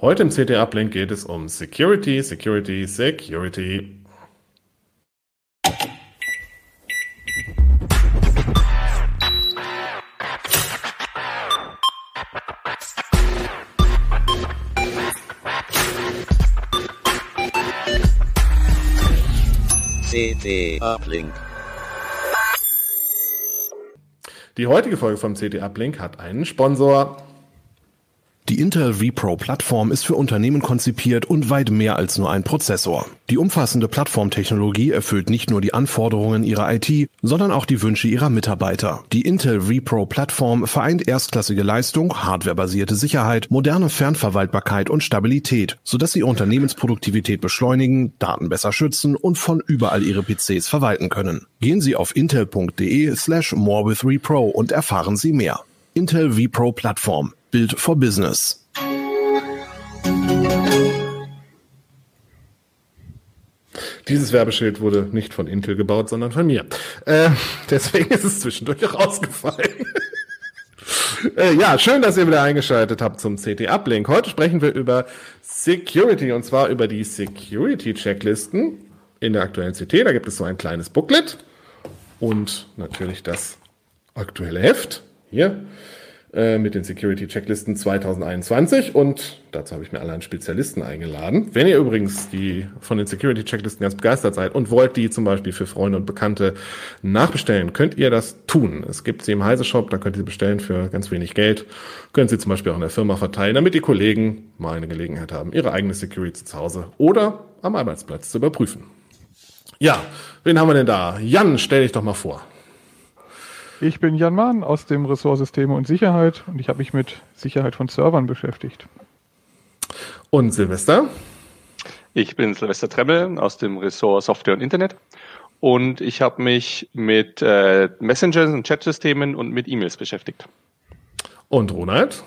Heute im CT Uplink geht es um Security, Security, Security. CT Uplink. Die heutige Folge vom CT Uplink hat einen Sponsor. Die Intel vPro-Plattform ist für Unternehmen konzipiert und weit mehr als nur ein Prozessor. Die umfassende Plattformtechnologie erfüllt nicht nur die Anforderungen ihrer IT, sondern auch die Wünsche ihrer Mitarbeiter. Die Intel vPro-Plattform vereint erstklassige Leistung, hardwarebasierte Sicherheit, moderne Fernverwaltbarkeit und Stabilität, sodass sie Unternehmensproduktivität beschleunigen, Daten besser schützen und von überall ihre PCs verwalten können. Gehen Sie auf intel.de slash morewithvpro und erfahren Sie mehr. Intel vPro Plattform. Build for Business. Dieses Werbeschild wurde nicht von Intel gebaut, sondern von mir. Äh, deswegen ist es zwischendurch auch rausgefallen. äh, ja, schön, dass ihr wieder eingeschaltet habt zum CT Uplink. Heute sprechen wir über Security und zwar über die Security Checklisten in der aktuellen CT. Da gibt es so ein kleines Booklet und natürlich das aktuelle Heft hier äh, mit den Security Checklisten 2021 und dazu habe ich mir allein Spezialisten eingeladen. Wenn ihr übrigens die von den Security Checklisten ganz begeistert seid und wollt die zum Beispiel für Freunde und Bekannte nachbestellen, könnt ihr das tun. Es gibt sie im Heise Shop, da könnt ihr sie bestellen für ganz wenig Geld. Könnt sie zum Beispiel auch in der Firma verteilen, damit die Kollegen mal eine Gelegenheit haben, ihre eigene Security zu Hause oder am Arbeitsplatz zu überprüfen. Ja, wen haben wir denn da? Jan, stell dich doch mal vor. Ich bin Jan Mahn aus dem Ressort Systeme und Sicherheit und ich habe mich mit Sicherheit von Servern beschäftigt. Und Silvester? Ich bin Silvester Tremmel aus dem Ressort Software und Internet und ich habe mich mit äh, Messengers und Chatsystemen und mit E-Mails beschäftigt. Und Ronald?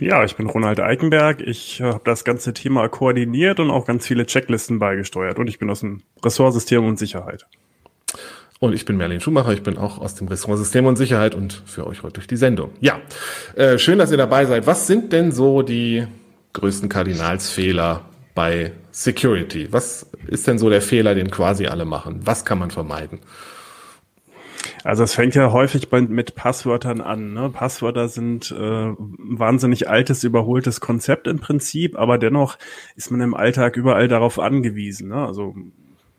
Ja, ich bin Ronald Eikenberg. Ich habe das ganze Thema koordiniert und auch ganz viele Checklisten beigesteuert. Und ich bin aus dem Ressort System und Sicherheit. Und ich bin Merlin Schumacher, ich bin auch aus dem Restaurant System und Sicherheit und für euch heute durch die Sendung. Ja, äh, schön, dass ihr dabei seid. Was sind denn so die größten Kardinalsfehler bei Security? Was ist denn so der Fehler, den quasi alle machen? Was kann man vermeiden? Also es fängt ja häufig bei, mit Passwörtern an. Ne? Passwörter sind äh, wahnsinnig altes, überholtes Konzept im Prinzip, aber dennoch ist man im Alltag überall darauf angewiesen. Ne? Also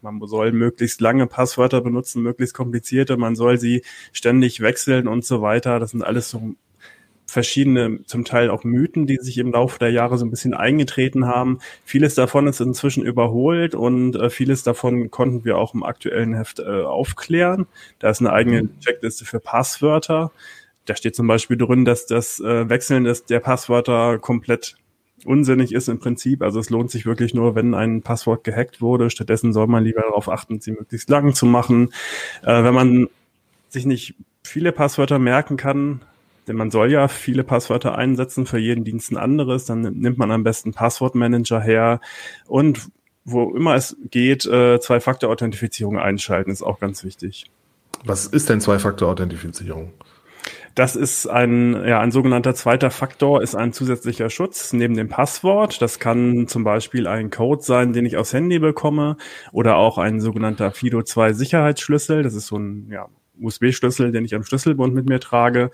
man soll möglichst lange Passwörter benutzen, möglichst komplizierte, man soll sie ständig wechseln und so weiter. Das sind alles so verschiedene, zum Teil auch Mythen, die sich im Laufe der Jahre so ein bisschen eingetreten haben. Vieles davon ist inzwischen überholt und äh, vieles davon konnten wir auch im aktuellen Heft äh, aufklären. Da ist eine eigene mhm. Checkliste für Passwörter. Da steht zum Beispiel drin, dass das äh, Wechseln des, der Passwörter komplett unsinnig ist im Prinzip. Also es lohnt sich wirklich nur, wenn ein Passwort gehackt wurde. Stattdessen soll man lieber darauf achten, sie möglichst lang zu machen. Äh, wenn man sich nicht viele Passwörter merken kann, denn man soll ja viele Passwörter einsetzen, für jeden Dienst ein anderes, dann nimmt man am besten Passwortmanager her und wo immer es geht, äh, Zwei-Faktor-Authentifizierung einschalten, ist auch ganz wichtig. Was ist denn Zwei-Faktor-Authentifizierung? Das ist ein, ja, ein sogenannter zweiter Faktor, ist ein zusätzlicher Schutz neben dem Passwort. Das kann zum Beispiel ein Code sein, den ich aufs Handy bekomme oder auch ein sogenannter FIDO2 Sicherheitsschlüssel. Das ist so ein, ja, USB-Schlüssel, den ich am Schlüsselbund mit mir trage.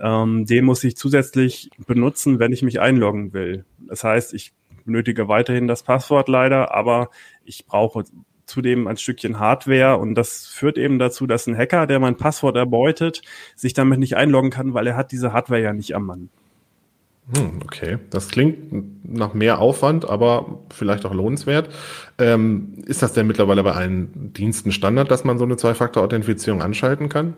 Ähm, den muss ich zusätzlich benutzen, wenn ich mich einloggen will. Das heißt, ich benötige weiterhin das Passwort leider, aber ich brauche zudem ein Stückchen Hardware und das führt eben dazu, dass ein Hacker, der mein Passwort erbeutet, sich damit nicht einloggen kann, weil er hat diese Hardware ja nicht am Mann. Hm, okay, das klingt nach mehr Aufwand, aber vielleicht auch lohnenswert. Ähm, ist das denn mittlerweile bei allen Diensten Standard, dass man so eine Zwei-Faktor-Authentifizierung anschalten kann?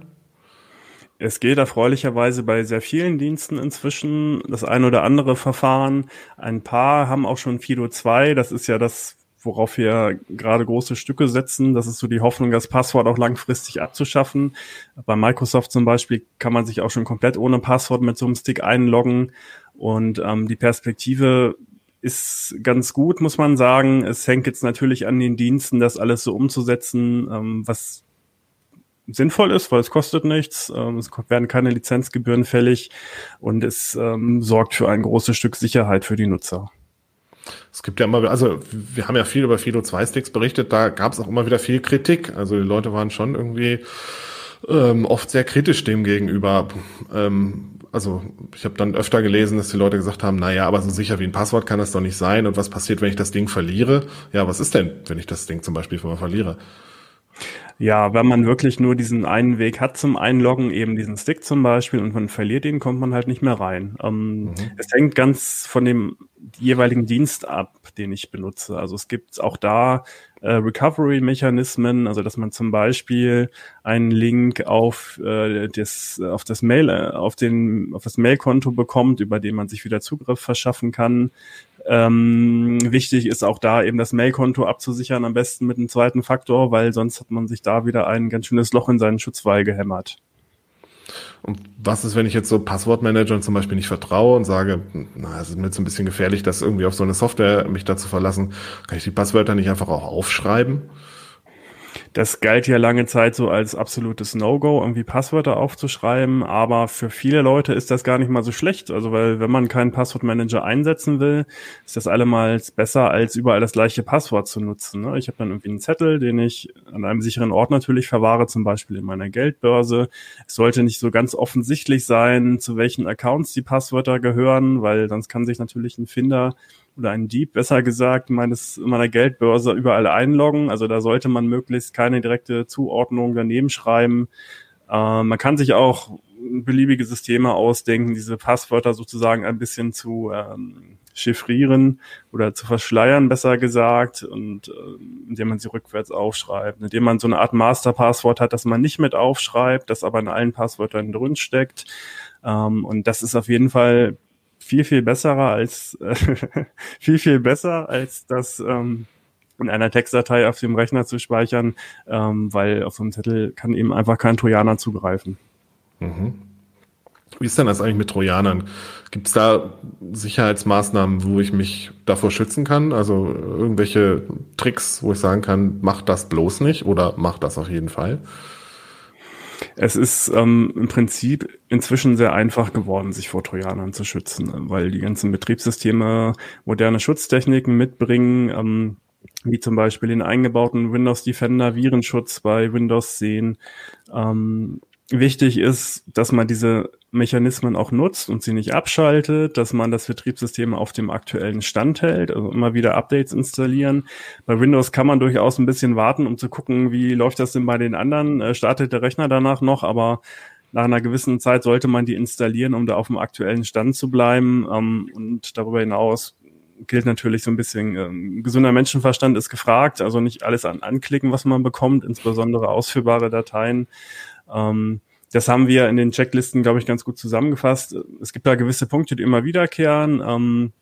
Es geht erfreulicherweise bei sehr vielen Diensten inzwischen das ein oder andere Verfahren. Ein paar haben auch schon Fido 2, das ist ja das worauf wir gerade große Stücke setzen. Das ist so die Hoffnung, das Passwort auch langfristig abzuschaffen. Bei Microsoft zum Beispiel kann man sich auch schon komplett ohne Passwort mit so einem Stick einloggen. Und ähm, die Perspektive ist ganz gut, muss man sagen. Es hängt jetzt natürlich an den Diensten, das alles so umzusetzen, ähm, was sinnvoll ist, weil es kostet nichts, ähm, es werden keine Lizenzgebühren fällig und es ähm, sorgt für ein großes Stück Sicherheit für die Nutzer. Es gibt ja immer, also wir haben ja viel über Fido 2 Sticks berichtet, da gab es auch immer wieder viel Kritik. Also die Leute waren schon irgendwie ähm, oft sehr kritisch dem gegenüber. Ähm, also ich habe dann öfter gelesen, dass die Leute gesagt haben, naja, aber so sicher wie ein Passwort kann das doch nicht sein. Und was passiert, wenn ich das Ding verliere? Ja, was ist denn, wenn ich das Ding zum Beispiel mal verliere? Ja, wenn man wirklich nur diesen einen Weg hat zum Einloggen, eben diesen Stick zum Beispiel, und man verliert ihn, kommt man halt nicht mehr rein. Ähm, mhm. Es hängt ganz von dem jeweiligen Dienst ab, den ich benutze. Also es gibt auch da äh, Recovery-Mechanismen, also dass man zum Beispiel einen Link auf äh, das auf das Mail äh, auf den auf das Mailkonto bekommt, über den man sich wieder Zugriff verschaffen kann. Ähm, wichtig ist auch da eben das Mailkonto abzusichern, am besten mit einem zweiten Faktor, weil sonst hat man sich da wieder ein ganz schönes Loch in seinen Schutzwall gehämmert. Und was ist, wenn ich jetzt so Passwortmanagern zum Beispiel nicht vertraue und sage, na, es ist mir jetzt ein bisschen gefährlich, das irgendwie auf so eine Software mich dazu verlassen, kann ich die Passwörter nicht einfach auch aufschreiben? Das galt ja lange Zeit so als absolutes No-Go, irgendwie Passwörter aufzuschreiben, aber für viele Leute ist das gar nicht mal so schlecht. Also weil wenn man keinen Passwortmanager einsetzen will, ist das allemal besser, als überall das gleiche Passwort zu nutzen. Ne? Ich habe dann irgendwie einen Zettel, den ich an einem sicheren Ort natürlich verwahre, zum Beispiel in meiner Geldbörse. Es sollte nicht so ganz offensichtlich sein, zu welchen Accounts die Passwörter gehören, weil sonst kann sich natürlich ein Finder oder ein Dieb, besser gesagt, meines, meiner Geldbörse überall einloggen. Also da sollte man möglichst keine direkte Zuordnung daneben schreiben. Äh, man kann sich auch beliebige Systeme ausdenken, diese Passwörter sozusagen ein bisschen zu ähm, chiffrieren oder zu verschleiern, besser gesagt, und äh, indem man sie rückwärts aufschreibt, indem man so eine Art Masterpasswort hat, das man nicht mit aufschreibt, das aber in allen Passwörtern drin steckt. Ähm, und das ist auf jeden Fall viel, viel besserer als, äh, viel, viel besser als das, ähm, in einer Textdatei auf dem Rechner zu speichern, ähm, weil auf so einem Zettel kann eben einfach kein Trojaner zugreifen. Mhm. Wie ist denn das eigentlich mit Trojanern? Gibt es da Sicherheitsmaßnahmen, wo ich mich davor schützen kann? Also irgendwelche Tricks, wo ich sagen kann, mach das bloß nicht oder mach das auf jeden Fall? Es ist ähm, im Prinzip inzwischen sehr einfach geworden, sich vor Trojanern zu schützen, weil die ganzen Betriebssysteme moderne Schutztechniken mitbringen, ähm, wie zum Beispiel den eingebauten Windows Defender Virenschutz bei Windows 10. Ähm, wichtig ist, dass man diese Mechanismen auch nutzt und sie nicht abschaltet, dass man das Betriebssystem auf dem aktuellen Stand hält, also immer wieder Updates installieren. Bei Windows kann man durchaus ein bisschen warten, um zu gucken, wie läuft das denn bei den anderen, äh, startet der Rechner danach noch, aber nach einer gewissen Zeit sollte man die installieren, um da auf dem aktuellen Stand zu bleiben. Ähm, und darüber hinaus gilt natürlich so ein bisschen, ähm, gesunder Menschenverstand ist gefragt, also nicht alles an anklicken, was man bekommt, insbesondere ausführbare Dateien. Ähm, das haben wir in den Checklisten, glaube ich, ganz gut zusammengefasst. Es gibt da gewisse Punkte, die immer wiederkehren. Ähm,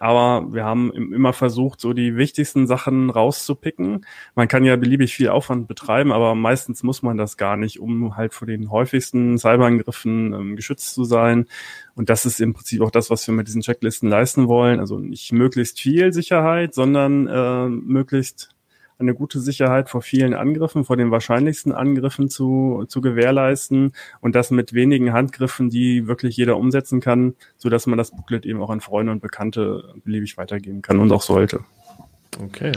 aber wir haben immer versucht, so die wichtigsten Sachen rauszupicken. Man kann ja beliebig viel Aufwand betreiben, aber meistens muss man das gar nicht, um halt vor den häufigsten Cyberangriffen ähm, geschützt zu sein. Und das ist im Prinzip auch das, was wir mit diesen Checklisten leisten wollen. Also nicht möglichst viel Sicherheit, sondern äh, möglichst eine gute Sicherheit vor vielen Angriffen, vor den wahrscheinlichsten Angriffen zu, zu gewährleisten und das mit wenigen Handgriffen, die wirklich jeder umsetzen kann, so dass man das Booklet eben auch an Freunde und Bekannte beliebig weitergeben kann und auch sollte. Okay.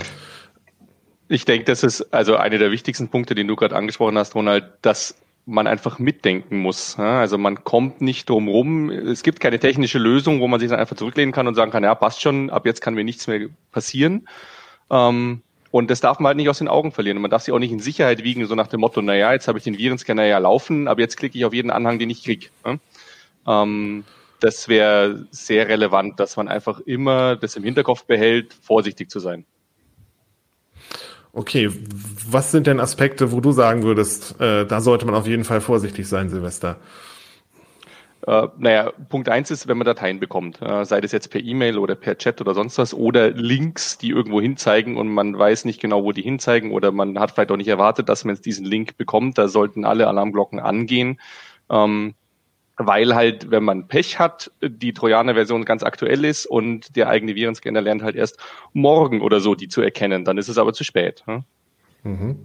Ich denke, das ist also einer der wichtigsten Punkte, den du gerade angesprochen hast, Ronald, dass man einfach mitdenken muss. Also man kommt nicht drum rum. Es gibt keine technische Lösung, wo man sich dann einfach zurücklehnen kann und sagen kann, ja, passt schon, ab jetzt kann mir nichts mehr passieren. Ähm, und das darf man halt nicht aus den Augen verlieren. Und man darf sich auch nicht in Sicherheit wiegen, so nach dem Motto, naja, jetzt habe ich den Virenscanner ja laufen, aber jetzt klicke ich auf jeden Anhang, den ich kriege. Ne? Ähm, das wäre sehr relevant, dass man einfach immer das im Hinterkopf behält, vorsichtig zu sein. Okay, was sind denn Aspekte, wo du sagen würdest, äh, da sollte man auf jeden Fall vorsichtig sein, Silvester? Äh, naja, Punkt eins ist, wenn man Dateien bekommt, äh, sei das jetzt per E-Mail oder per Chat oder sonst was, oder Links, die irgendwo hinzeigen und man weiß nicht genau, wo die hinzeigen, oder man hat vielleicht auch nicht erwartet, dass man jetzt diesen Link bekommt, da sollten alle Alarmglocken angehen. Ähm, weil halt, wenn man Pech hat, die Trojaner-Version ganz aktuell ist und der eigene Virenscanner lernt halt erst morgen oder so, die zu erkennen. Dann ist es aber zu spät. Hm? Mhm.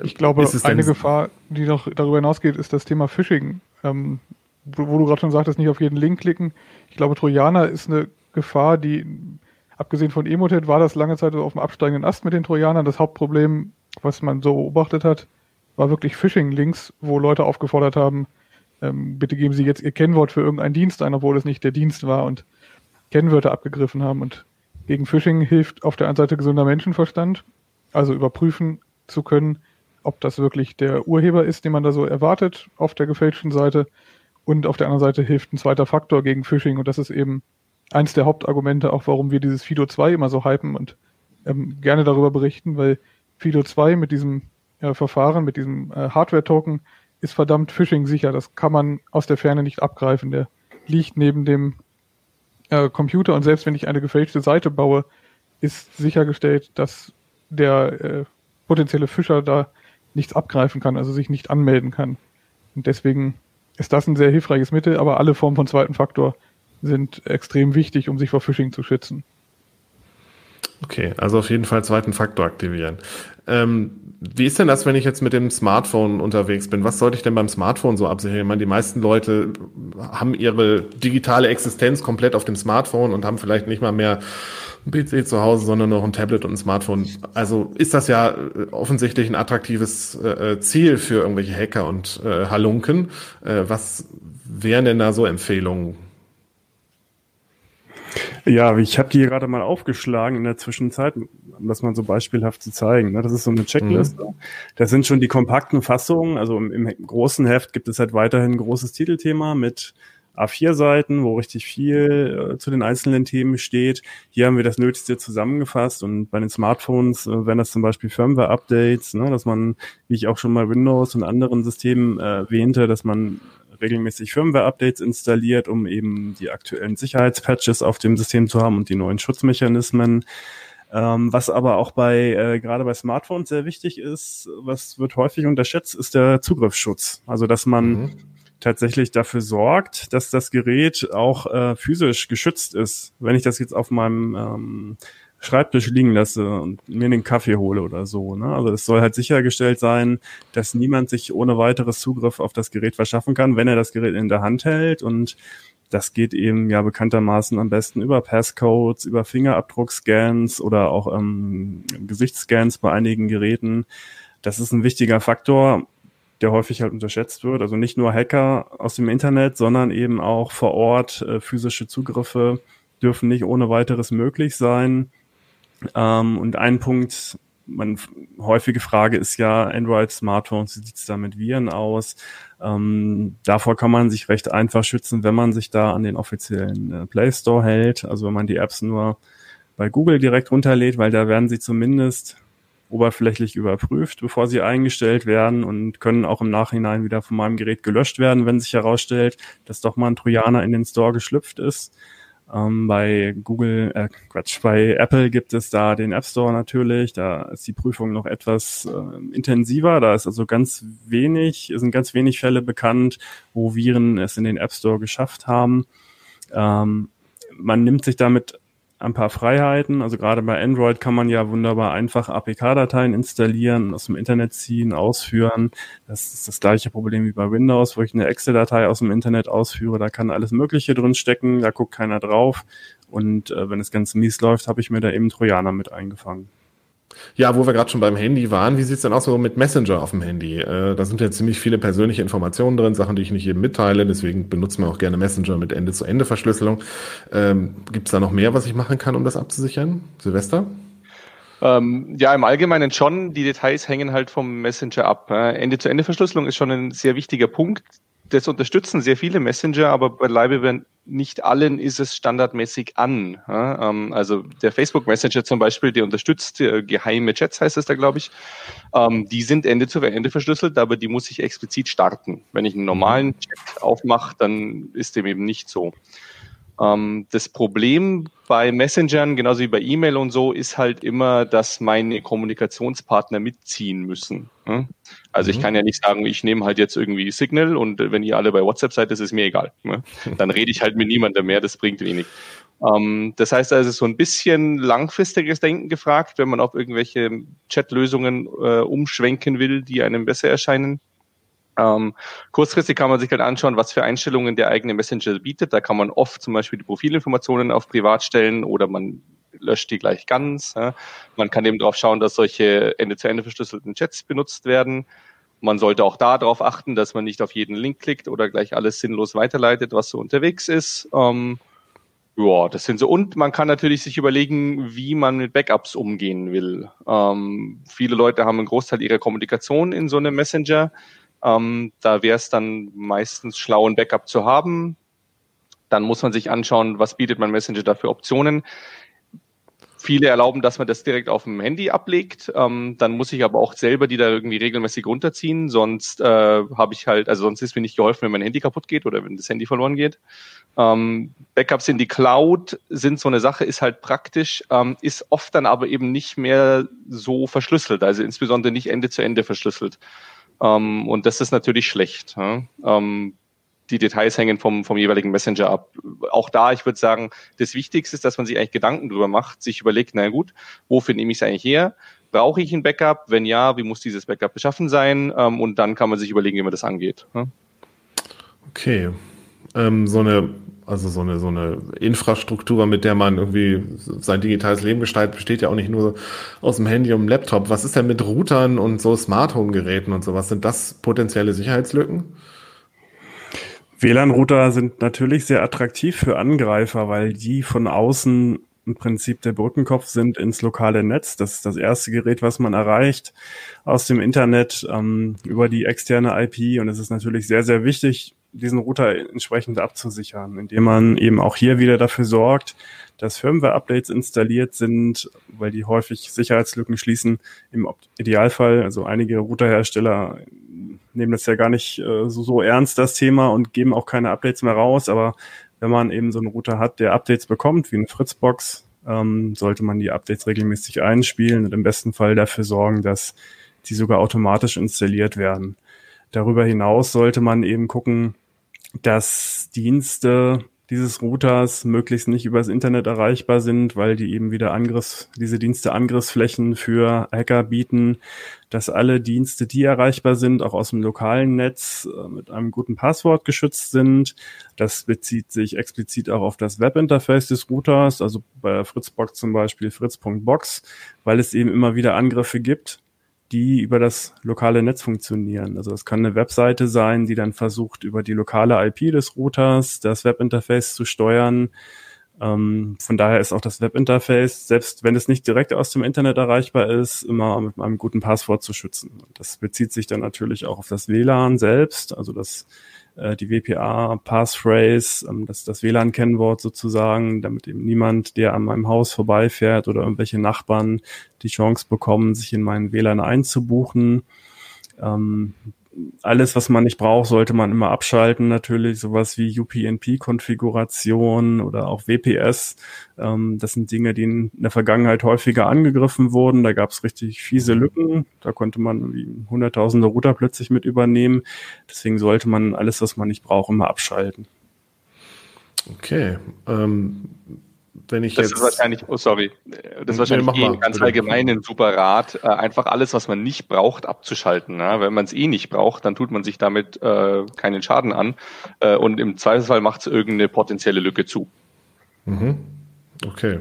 Ich glaube, eine Gefahr, die noch darüber hinausgeht, ist das Thema Phishing. Ähm, wo, du gerade schon sagtest, nicht auf jeden Link klicken. Ich glaube, Trojaner ist eine Gefahr, die abgesehen von Emotet war das lange Zeit auf dem absteigenden Ast mit den Trojanern. Das Hauptproblem, was man so beobachtet hat, war wirklich Phishing-Links, wo Leute aufgefordert haben, ähm, bitte geben Sie jetzt Ihr Kennwort für irgendeinen Dienst ein, obwohl es nicht der Dienst war und Kennwörter abgegriffen haben. Und gegen Phishing hilft auf der einen Seite gesunder Menschenverstand, also überprüfen zu können, ob das wirklich der Urheber ist, den man da so erwartet auf der gefälschten Seite. Und auf der anderen Seite hilft ein zweiter Faktor gegen Phishing und das ist eben eins der Hauptargumente, auch warum wir dieses Fido 2 immer so hypen und ähm, gerne darüber berichten, weil Fido 2 mit diesem äh, Verfahren, mit diesem äh, Hardware-Token ist verdammt Phishing sicher. Das kann man aus der Ferne nicht abgreifen. Der liegt neben dem äh, Computer und selbst wenn ich eine gefälschte Seite baue, ist sichergestellt, dass der äh, potenzielle Fischer da nichts abgreifen kann, also sich nicht anmelden kann. Und deswegen ist das ein sehr hilfreiches Mittel, aber alle Formen von zweiten Faktor sind extrem wichtig, um sich vor Phishing zu schützen. Okay, also auf jeden Fall zweiten Faktor aktivieren. Ähm, wie ist denn das, wenn ich jetzt mit dem Smartphone unterwegs bin? Was sollte ich denn beim Smartphone so absichern? Ich meine, die meisten Leute haben ihre digitale Existenz komplett auf dem Smartphone und haben vielleicht nicht mal mehr PC zu Hause, sondern noch ein Tablet und ein Smartphone. Also ist das ja äh, offensichtlich ein attraktives äh, Ziel für irgendwelche Hacker und äh, Halunken. Äh, was wären denn da so Empfehlungen? Ja, ich habe die gerade mal aufgeschlagen in der Zwischenzeit, um das mal so beispielhaft zu zeigen. Ne? Das ist so eine Checkliste. Mhm. Das sind schon die kompakten Fassungen. Also im, im, großen Heft gibt es halt weiterhin ein großes Titelthema mit A4-Seiten, wo richtig viel äh, zu den einzelnen Themen steht. Hier haben wir das Nötigste zusammengefasst und bei den Smartphones äh, wären das zum Beispiel Firmware-Updates, ne, dass man, wie ich auch schon mal Windows und anderen Systemen äh, erwähnte, dass man regelmäßig Firmware-Updates installiert, um eben die aktuellen Sicherheitspatches auf dem System zu haben und die neuen Schutzmechanismen. Ähm, was aber auch bei äh, gerade bei Smartphones sehr wichtig ist, was wird häufig unterschätzt, ist der Zugriffsschutz. Also dass man mhm. Tatsächlich dafür sorgt, dass das Gerät auch äh, physisch geschützt ist. Wenn ich das jetzt auf meinem ähm, Schreibtisch liegen lasse und mir den Kaffee hole oder so. Ne? Also es soll halt sichergestellt sein, dass niemand sich ohne weiteres Zugriff auf das Gerät verschaffen kann, wenn er das Gerät in der Hand hält. Und das geht eben ja bekanntermaßen am besten über Passcodes, über Fingerabdruckscans oder auch ähm, Gesichtsscans bei einigen Geräten. Das ist ein wichtiger Faktor, der häufig halt unterschätzt wird. Also nicht nur Hacker aus dem Internet, sondern eben auch vor Ort äh, physische Zugriffe dürfen nicht ohne weiteres möglich sein. Ähm, und ein Punkt, man häufige Frage ist ja Android-Smartphones, wie sieht es da mit Viren aus? Ähm, davor kann man sich recht einfach schützen, wenn man sich da an den offiziellen äh, Play Store hält, also wenn man die Apps nur bei Google direkt runterlädt, weil da werden sie zumindest oberflächlich überprüft, bevor sie eingestellt werden und können auch im Nachhinein wieder von meinem Gerät gelöscht werden, wenn sich herausstellt, dass doch mal ein Trojaner in den Store geschlüpft ist. Ähm, bei Google, äh, Quatsch, bei Apple gibt es da den App Store natürlich. Da ist die Prüfung noch etwas äh, intensiver. Da ist also ganz wenig, sind ganz wenig Fälle bekannt, wo Viren es in den App Store geschafft haben. Ähm, man nimmt sich damit ein paar Freiheiten. Also gerade bei Android kann man ja wunderbar einfach APK-Dateien installieren, aus dem Internet ziehen, ausführen. Das ist das gleiche Problem wie bei Windows, wo ich eine Excel-Datei aus dem Internet ausführe. Da kann alles Mögliche drin stecken, da guckt keiner drauf. Und äh, wenn es ganz mies läuft, habe ich mir da eben Trojaner mit eingefangen. Ja, wo wir gerade schon beim Handy waren, wie sieht's denn aus so mit Messenger auf dem Handy? Äh, da sind ja ziemlich viele persönliche Informationen drin, Sachen, die ich nicht jedem mitteile, deswegen benutzen wir auch gerne Messenger mit Ende-zu-Ende-Verschlüsselung. Ähm, gibt's da noch mehr, was ich machen kann, um das abzusichern? Silvester? Ähm, ja, im Allgemeinen schon. Die Details hängen halt vom Messenger ab. Ende-zu-Ende-Verschlüsselung ist schon ein sehr wichtiger Punkt das unterstützen sehr viele Messenger, aber beileibe bei nicht allen ist es standardmäßig an. Ähm, also der Facebook Messenger zum Beispiel, der unterstützt äh, geheime Chats, heißt es da, glaube ich. Ähm, die sind Ende zu Ende verschlüsselt, aber die muss ich explizit starten. Wenn ich einen normalen Chat aufmache, dann ist dem eben nicht so. Ähm, das Problem bei Messengern, genauso wie bei E-Mail und so, ist halt immer, dass meine Kommunikationspartner mitziehen müssen. Also ich mhm. kann ja nicht sagen, ich nehme halt jetzt irgendwie Signal und wenn ihr alle bei WhatsApp seid, ist es mir egal. Dann rede ich halt mit niemandem mehr, das bringt wenig. Ähm, das heißt also, so ein bisschen langfristiges Denken gefragt, wenn man auf irgendwelche Chatlösungen äh, umschwenken will, die einem besser erscheinen. Ähm, kurzfristig kann man sich halt anschauen, was für Einstellungen der eigene Messenger bietet. Da kann man oft zum Beispiel die Profilinformationen auf privat stellen oder man löscht die gleich ganz. Ja. Man kann eben darauf schauen, dass solche Ende-zu-Ende verschlüsselten Chats benutzt werden. Man sollte auch da darauf achten, dass man nicht auf jeden Link klickt oder gleich alles sinnlos weiterleitet, was so unterwegs ist. Ähm, ja, das sind so. Und man kann natürlich sich überlegen, wie man mit Backups umgehen will. Ähm, viele Leute haben einen Großteil ihrer Kommunikation in so einem Messenger. Ähm, da wäre es dann meistens schlau, ein Backup zu haben. Dann muss man sich anschauen, was bietet mein Messenger da für Optionen. Viele erlauben, dass man das direkt auf dem Handy ablegt. Ähm, dann muss ich aber auch selber die da irgendwie regelmäßig runterziehen. Sonst äh, habe ich halt, also sonst ist mir nicht geholfen, wenn mein Handy kaputt geht oder wenn das Handy verloren geht. Ähm, Backups in die Cloud sind so eine Sache, ist halt praktisch, ähm, ist oft dann aber eben nicht mehr so verschlüsselt, also insbesondere nicht Ende zu Ende verschlüsselt. Ähm, und das ist natürlich schlecht. Ja? Ähm, die Details hängen vom, vom jeweiligen Messenger ab. Auch da, ich würde sagen, das Wichtigste ist, dass man sich eigentlich Gedanken drüber macht, sich überlegt, na gut, wofür nehme ich es eigentlich her? Brauche ich ein Backup? Wenn ja, wie muss dieses Backup beschaffen sein? Ähm, und dann kann man sich überlegen, wie man das angeht. Okay. Ähm, so eine, also so eine, so eine Infrastruktur, mit der man irgendwie sein digitales Leben gestaltet, besteht ja auch nicht nur aus dem Handy und dem Laptop. Was ist denn mit Routern und so Smart Home Geräten und sowas? Sind das potenzielle Sicherheitslücken? WLAN-Router sind natürlich sehr attraktiv für Angreifer, weil die von außen im Prinzip der Brückenkopf sind ins lokale Netz. Das ist das erste Gerät, was man erreicht aus dem Internet ähm, über die externe IP. Und es ist natürlich sehr, sehr wichtig, diesen Router entsprechend abzusichern, indem man eben auch hier wieder dafür sorgt, dass Firmware-Updates installiert sind, weil die häufig Sicherheitslücken schließen. Im Idealfall, also einige Routerhersteller nehmen das ja gar nicht äh, so, so ernst, das Thema, und geben auch keine Updates mehr raus. Aber wenn man eben so einen Router hat, der Updates bekommt, wie eine Fritzbox, ähm, sollte man die Updates regelmäßig einspielen und im besten Fall dafür sorgen, dass die sogar automatisch installiert werden. Darüber hinaus sollte man eben gucken, dass Dienste dieses Routers möglichst nicht übers Internet erreichbar sind, weil die eben wieder Angriffs, diese Dienste Angriffsflächen für Hacker bieten, dass alle Dienste, die erreichbar sind, auch aus dem lokalen Netz äh, mit einem guten Passwort geschützt sind. Das bezieht sich explizit auch auf das Webinterface des Routers, also bei Fritzbox zum Beispiel fritz.box, weil es eben immer wieder Angriffe gibt die über das lokale Netz funktionieren. Also es kann eine Webseite sein, die dann versucht, über die lokale IP des Routers das Webinterface zu steuern. Ähm, von daher ist auch das Webinterface, selbst wenn es nicht direkt aus dem Internet erreichbar ist, immer mit einem guten Passwort zu schützen. Das bezieht sich dann natürlich auch auf das WLAN selbst, also das äh, die WPA Passphrase, ähm, das das WLAN-Kennwort sozusagen, damit eben niemand, der an meinem Haus vorbeifährt oder irgendwelche Nachbarn die Chance bekommen, sich in meinen WLAN einzubuchen. Ähm, alles, was man nicht braucht, sollte man immer abschalten. Natürlich sowas wie UPnP-Konfiguration oder auch WPS. Ähm, das sind Dinge, die in der Vergangenheit häufiger angegriffen wurden. Da gab es richtig fiese Lücken. Da konnte man hunderttausende Router plötzlich mit übernehmen. Deswegen sollte man alles, was man nicht braucht, immer abschalten. Okay. Ähm, wenn ich das jetzt. Ist wahrscheinlich, oh sorry, das ist wahrscheinlich nee, eh ganz allgemein ein super Rat, äh, einfach alles, was man nicht braucht, abzuschalten. Ja? Wenn man es eh nicht braucht, dann tut man sich damit äh, keinen Schaden an äh, und im Zweifelsfall macht es irgendeine potenzielle Lücke zu. Mhm. Okay,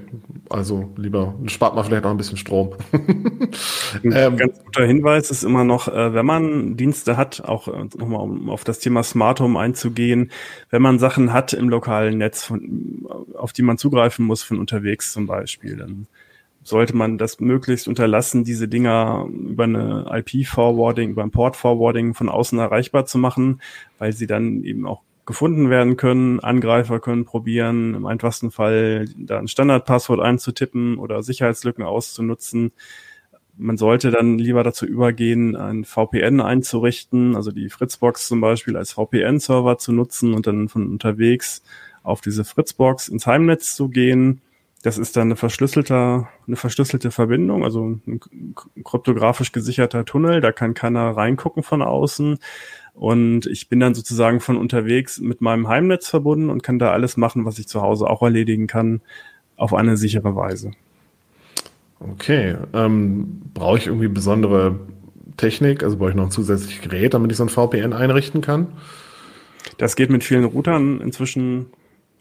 also lieber spart man vielleicht auch ein bisschen Strom. ein ähm, ganz guter Hinweis ist immer noch, äh, wenn man Dienste hat, auch äh, nochmal um auf das Thema Smart Home einzugehen, wenn man Sachen hat im lokalen Netz, von, auf die man zugreifen muss von unterwegs zum Beispiel, dann sollte man das möglichst unterlassen, diese Dinger über eine IP-Forwarding, über ein Port-Forwarding von außen erreichbar zu machen, weil sie dann eben auch gefunden werden können. Angreifer können probieren, im einfachsten Fall da ein Standardpasswort einzutippen oder Sicherheitslücken auszunutzen. Man sollte dann lieber dazu übergehen, ein VPN einzurichten, also die Fritzbox zum Beispiel als VPN-Server zu nutzen und dann von unterwegs auf diese Fritzbox ins Heimnetz zu gehen. Das ist dann eine verschlüsselte, eine verschlüsselte Verbindung, also ein kryptografisch gesicherter Tunnel. Da kann keiner reingucken von außen. Und ich bin dann sozusagen von unterwegs mit meinem Heimnetz verbunden und kann da alles machen, was ich zu Hause auch erledigen kann, auf eine sichere Weise. Okay. Ähm, brauche ich irgendwie besondere Technik? Also brauche ich noch ein zusätzliches Gerät, damit ich so ein VPN einrichten kann? Das geht mit vielen Routern inzwischen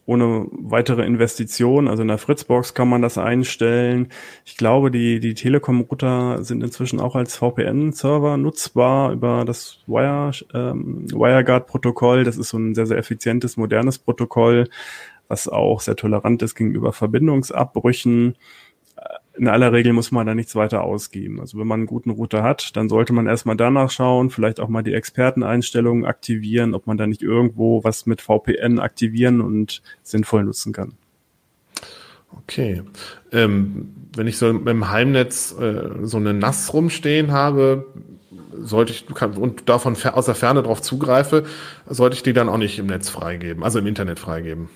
ohne weitere Investition. Also in der Fritzbox kann man das einstellen. Ich glaube, die, die Telekom-Router sind inzwischen auch als VPN-Server nutzbar über das Wire, ähm, WireGuard-Protokoll. Das ist so ein sehr, sehr effizientes, modernes Protokoll, was auch sehr tolerant ist gegenüber Verbindungsabbrüchen in aller Regel muss man da nichts weiter ausgeben. Also wenn man einen guten Router hat, dann sollte man erstmal danach schauen, vielleicht auch mal die Experteneinstellungen aktivieren, ob man da nicht irgendwo was mit VPN aktivieren und sinnvoll nutzen kann. Okay. Ähm, wenn ich so im Heimnetz äh, so eine NAS rumstehen habe, sollte ich und davon aus der Ferne drauf zugreife, sollte ich die dann auch nicht im Netz freigeben, also im Internet freigeben.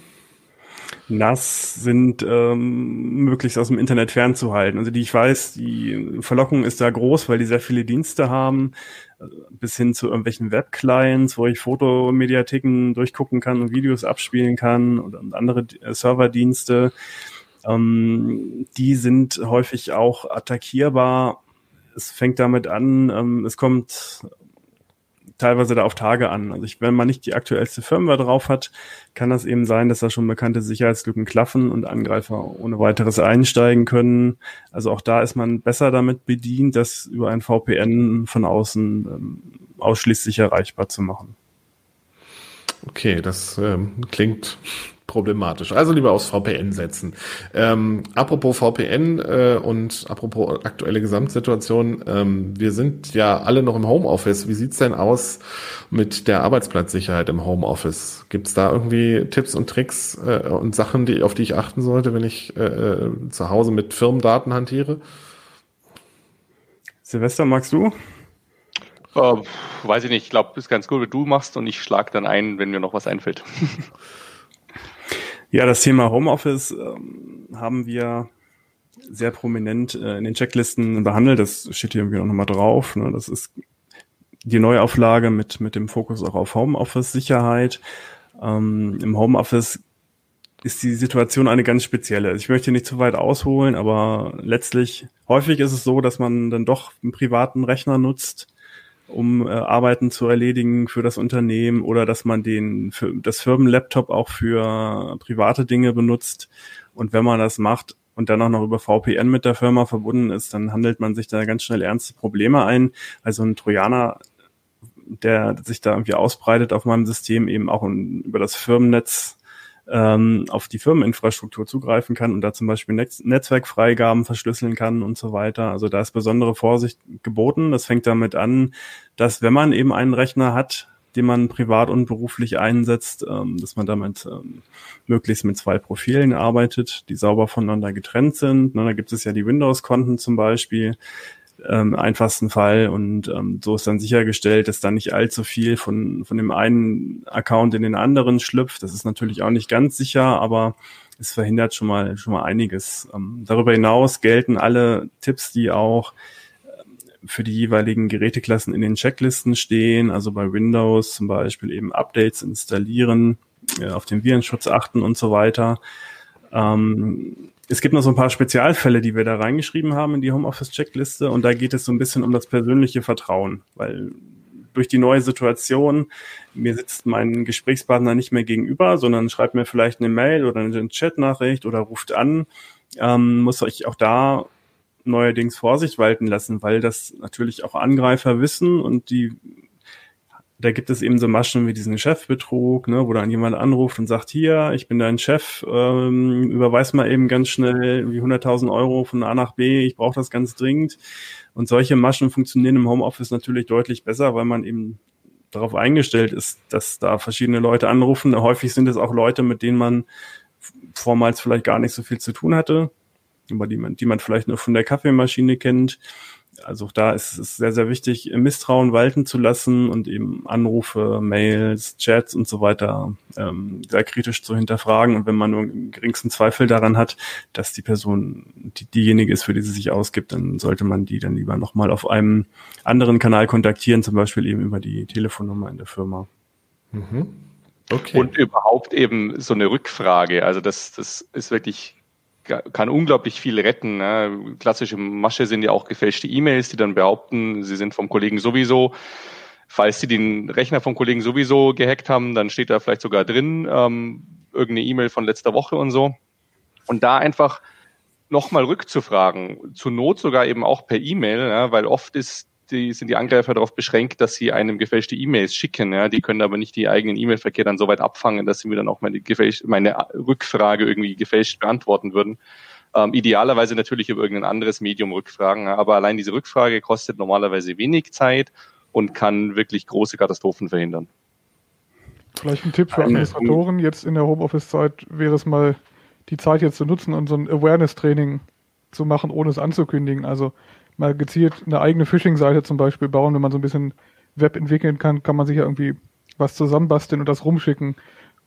NAS sind ähm, möglichst aus dem Internet fernzuhalten. Also die ich weiß, die Verlockung ist da groß, weil die sehr viele Dienste haben, äh, bis hin zu irgendwelchen Webclients, wo ich Fotomediatheken durchgucken kann und Videos abspielen kann oder andere äh, Serverdienste. Ähm, die sind häufig auch attackierbar. Es fängt damit an, ähm, es kommt teilweise da auf Tage an. Also ich, wenn man nicht die aktuellste Firmware drauf hat, kann das eben sein, dass da schon bekannte Sicherheitslücken klaffen und Angreifer ohne weiteres einsteigen können. Also auch da ist man besser damit bedient, das über ein VPN von außen ähm, ausschließlich erreichbar zu machen. Okay, das ähm, klingt problematisch. Also lieber aufs VPN setzen. Ähm, apropos VPN äh, und apropos aktuelle Gesamtsituation, ähm, wir sind ja alle noch im Homeoffice. Wie sieht's denn aus mit der Arbeitsplatzsicherheit im Homeoffice? Gibt's da irgendwie Tipps und Tricks äh, und Sachen, die, auf die ich achten sollte, wenn ich äh, äh zu Hause mit Firmendaten hantiere? Silvester, magst du? Uh, weiß ich nicht. Ich glaube, ist ganz gut, wenn du machst und ich schlag dann ein, wenn mir noch was einfällt. Ja, das Thema Homeoffice ähm, haben wir sehr prominent äh, in den Checklisten behandelt. Das steht hier irgendwie auch nochmal drauf. Ne? Das ist die Neuauflage mit, mit dem Fokus auch auf Homeoffice-Sicherheit. Ähm, Im Homeoffice ist die Situation eine ganz spezielle. Ich möchte nicht zu weit ausholen, aber letztlich häufig ist es so, dass man dann doch einen privaten Rechner nutzt um äh, Arbeiten zu erledigen für das Unternehmen oder dass man den für das Firmenlaptop auch für private Dinge benutzt. Und wenn man das macht und dann auch noch über VPN mit der Firma verbunden ist, dann handelt man sich da ganz schnell ernste Probleme ein. Also ein Trojaner, der sich da irgendwie ausbreitet auf meinem System, eben auch über das Firmennetz ähm, auf die Firmeninfrastruktur zugreifen kann und da zum Beispiel Netz Netzwerkfreigaben verschlüsseln kann und so weiter. Also da ist besondere Vorsicht geboten. Das fängt damit an, dass wenn man eben einen Rechner hat, den man privat und beruflich einsetzt, ähm, dass man damit ähm, möglichst mit zwei Profilen arbeitet, die sauber voneinander getrennt sind. Ne, da gibt es ja die Windows-Konten zum Beispiel, ähm, einfachsten Fall. Und ähm, so ist dann sichergestellt, dass da nicht allzu viel von, von dem einen Account in den anderen schlüpft. Das ist natürlich auch nicht ganz sicher, aber es verhindert schon mal, schon mal einiges. Ähm, darüber hinaus gelten alle Tipps, die auch ähm, für die jeweiligen Geräteklassen in den Checklisten stehen, also bei Windows zum Beispiel eben Updates installieren, äh, auf den Virenschutz achten und so weiter. Ähm, es gibt noch so ein paar Spezialfälle, die wir da reingeschrieben haben in die Homeoffice-Checkliste. Und da geht es so ein bisschen um das persönliche Vertrauen, weil durch die neue Situation, mir sitzt mein Gesprächspartner nicht mehr gegenüber, sondern schreibt mir vielleicht eine Mail oder eine Chatnachricht oder ruft an, ähm, muss ich auch da neuerdings Vorsicht walten lassen, weil das natürlich auch Angreifer wissen und die da gibt es eben so Maschen wie diesen Chefbetrug, ne, wo dann jemand anruft und sagt, hier, ich bin dein Chef, ähm, überweis mal eben ganz schnell wie 100.000 Euro von A nach B, ich brauche das ganz dringend. Und solche Maschen funktionieren im Homeoffice natürlich deutlich besser, weil man eben darauf eingestellt ist, dass da verschiedene Leute anrufen. Häufig sind es auch Leute, mit denen man vormals vielleicht gar nicht so viel zu tun hatte, über die man, die man vielleicht nur von der Kaffeemaschine kennt also da ist es sehr, sehr wichtig, Misstrauen walten zu lassen und eben Anrufe, Mails, Chats und so weiter ähm, sehr kritisch zu hinterfragen. Und wenn man nur einen geringsten Zweifel daran hat, dass die Person die, diejenige ist, für die sie sich ausgibt, dann sollte man die dann lieber nochmal auf einem anderen Kanal kontaktieren, zum Beispiel eben über die Telefonnummer in der Firma. Mhm. Okay. Und überhaupt eben so eine Rückfrage. Also das, das ist wirklich kann unglaublich viel retten. Ne? Klassische Masche sind ja auch gefälschte E-Mails, die dann behaupten, sie sind vom Kollegen sowieso. Falls sie den Rechner vom Kollegen sowieso gehackt haben, dann steht da vielleicht sogar drin ähm, irgendeine E-Mail von letzter Woche und so. Und da einfach nochmal rückzufragen, zur Not sogar eben auch per E-Mail, ja, weil oft ist die, sind die Angreifer darauf beschränkt, dass sie einem gefälschte E-Mails schicken. Ja, die können aber nicht die eigenen E-Mail-Verkehr dann so weit abfangen, dass sie mir dann auch meine, gefälscht, meine Rückfrage irgendwie gefälscht beantworten würden. Ähm, idealerweise natürlich über irgendein anderes Medium rückfragen, aber allein diese Rückfrage kostet normalerweise wenig Zeit und kann wirklich große Katastrophen verhindern. Vielleicht ein Tipp für Administratoren jetzt in der Homeoffice-Zeit wäre es mal, die Zeit jetzt zu nutzen und so ein Awareness-Training zu machen, ohne es anzukündigen. Also mal gezielt eine eigene Phishing-Seite zum Beispiel bauen, wenn man so ein bisschen Web entwickeln kann, kann man sich ja irgendwie was zusammenbasteln und das rumschicken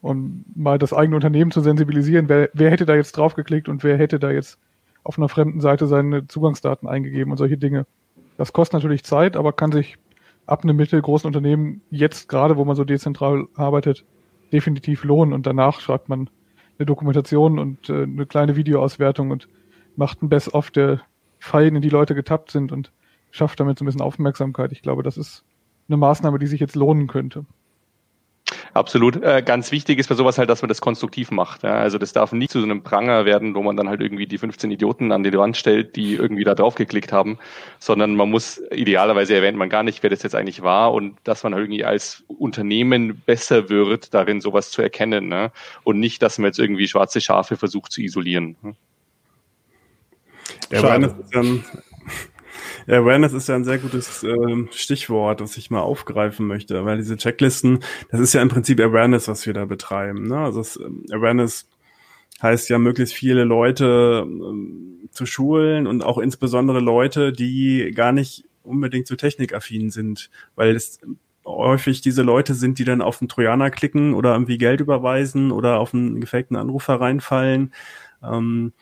und mal das eigene Unternehmen zu sensibilisieren. Wer, wer hätte da jetzt draufgeklickt und wer hätte da jetzt auf einer fremden Seite seine Zugangsdaten eingegeben und solche Dinge. Das kostet natürlich Zeit, aber kann sich ab einem mittelgroßen Unternehmen jetzt gerade, wo man so dezentral arbeitet, definitiv lohnen. Und danach schreibt man eine Dokumentation und äh, eine kleine Videoauswertung und macht ein Best-of der Fallen, in die Leute getappt sind und schafft damit so ein bisschen Aufmerksamkeit. Ich glaube, das ist eine Maßnahme, die sich jetzt lohnen könnte. Absolut. Äh, ganz wichtig ist bei sowas halt, dass man das konstruktiv macht. Also das darf nie zu so einem Pranger werden, wo man dann halt irgendwie die 15 Idioten an die Wand stellt, die irgendwie da drauf geklickt haben, sondern man muss, idealerweise erwähnt man gar nicht, wer das jetzt eigentlich war und dass man halt irgendwie als Unternehmen besser wird, darin sowas zu erkennen. Ne? Und nicht, dass man jetzt irgendwie schwarze Schafe versucht zu isolieren. Ne? Awareness ist, ja ein, Awareness ist ja ein sehr gutes äh, Stichwort, das ich mal aufgreifen möchte, weil diese Checklisten, das ist ja im Prinzip Awareness, was wir da betreiben. Ne? Also das, ähm, Awareness heißt ja, möglichst viele Leute ähm, zu schulen und auch insbesondere Leute, die gar nicht unbedingt zu technikaffin sind, weil es häufig diese Leute sind, die dann auf den Trojaner klicken oder irgendwie Geld überweisen oder auf einen gefakten Anrufer reinfallen. Ähm,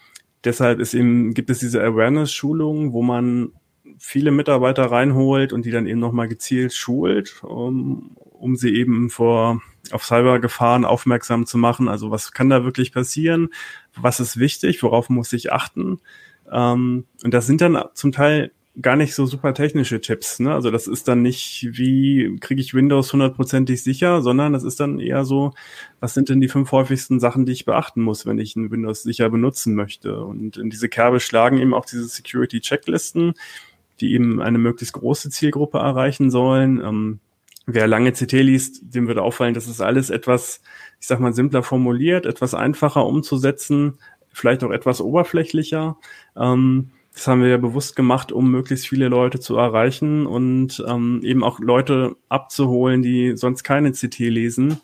deshalb ist eben, gibt es diese Awareness-Schulungen, wo man viele Mitarbeiter reinholt und die dann eben nochmal gezielt schult, um, um sie eben vor auf Cybergefahren aufmerksam zu machen. Also was kann da wirklich passieren? Was ist wichtig? Worauf muss ich achten? Ähm, und das sind dann zum Teil gar nicht so super technische Tipps. Ne? Also das ist dann nicht, wie kriege ich Windows hundertprozentig sicher, sondern das ist dann eher so, was sind denn die fünf häufigsten Sachen, die ich beachten muss, wenn ich ein Windows sicher benutzen möchte. Und in diese Kerbe schlagen eben auch diese Security-Checklisten, die eben eine möglichst große Zielgruppe erreichen sollen. Ähm, wer lange CT liest, dem würde auffallen, dass es alles etwas, ich sag mal, simpler formuliert, etwas einfacher umzusetzen, vielleicht auch etwas oberflächlicher. Ähm, das haben wir ja bewusst gemacht, um möglichst viele Leute zu erreichen und ähm, eben auch Leute abzuholen, die sonst keine CT lesen.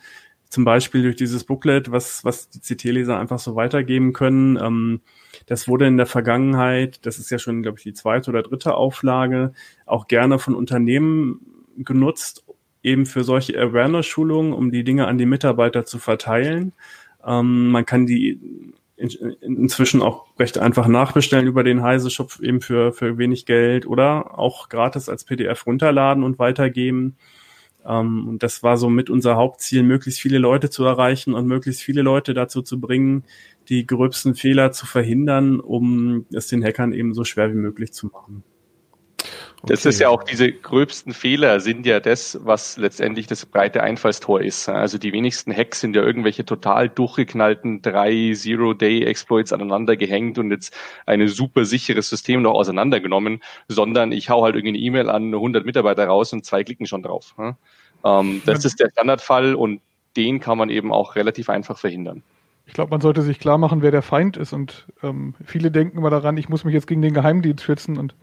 Zum Beispiel durch dieses Booklet, was, was die CT-Leser einfach so weitergeben können. Ähm, das wurde in der Vergangenheit, das ist ja schon, glaube ich, die zweite oder dritte Auflage, auch gerne von Unternehmen genutzt, eben für solche Awareness-Schulungen, um die Dinge an die Mitarbeiter zu verteilen. Ähm, man kann die in, inzwischen auch recht einfach nachbestellen über den Heise Shop eben für, für wenig Geld oder auch gratis als PDF runterladen und weitergeben. Ähm, und das war so mit unser Hauptziel, möglichst viele Leute zu erreichen und möglichst viele Leute dazu zu bringen, die gröbsten Fehler zu verhindern, um es den Hackern eben so schwer wie möglich zu machen. Das ist ja auch diese gröbsten Fehler sind ja das, was letztendlich das breite Einfallstor ist. Also die wenigsten Hacks sind ja irgendwelche total durchgeknallten drei Zero-Day-Exploits aneinander gehängt und jetzt ein super sicheres System noch auseinandergenommen, sondern ich hau halt irgendeine E-Mail an 100 Mitarbeiter raus und zwei klicken schon drauf. Ähm, das ist der Standardfall und den kann man eben auch relativ einfach verhindern. Ich glaube, man sollte sich klar machen, wer der Feind ist und ähm, viele denken immer daran, ich muss mich jetzt gegen den Geheimdienst schützen und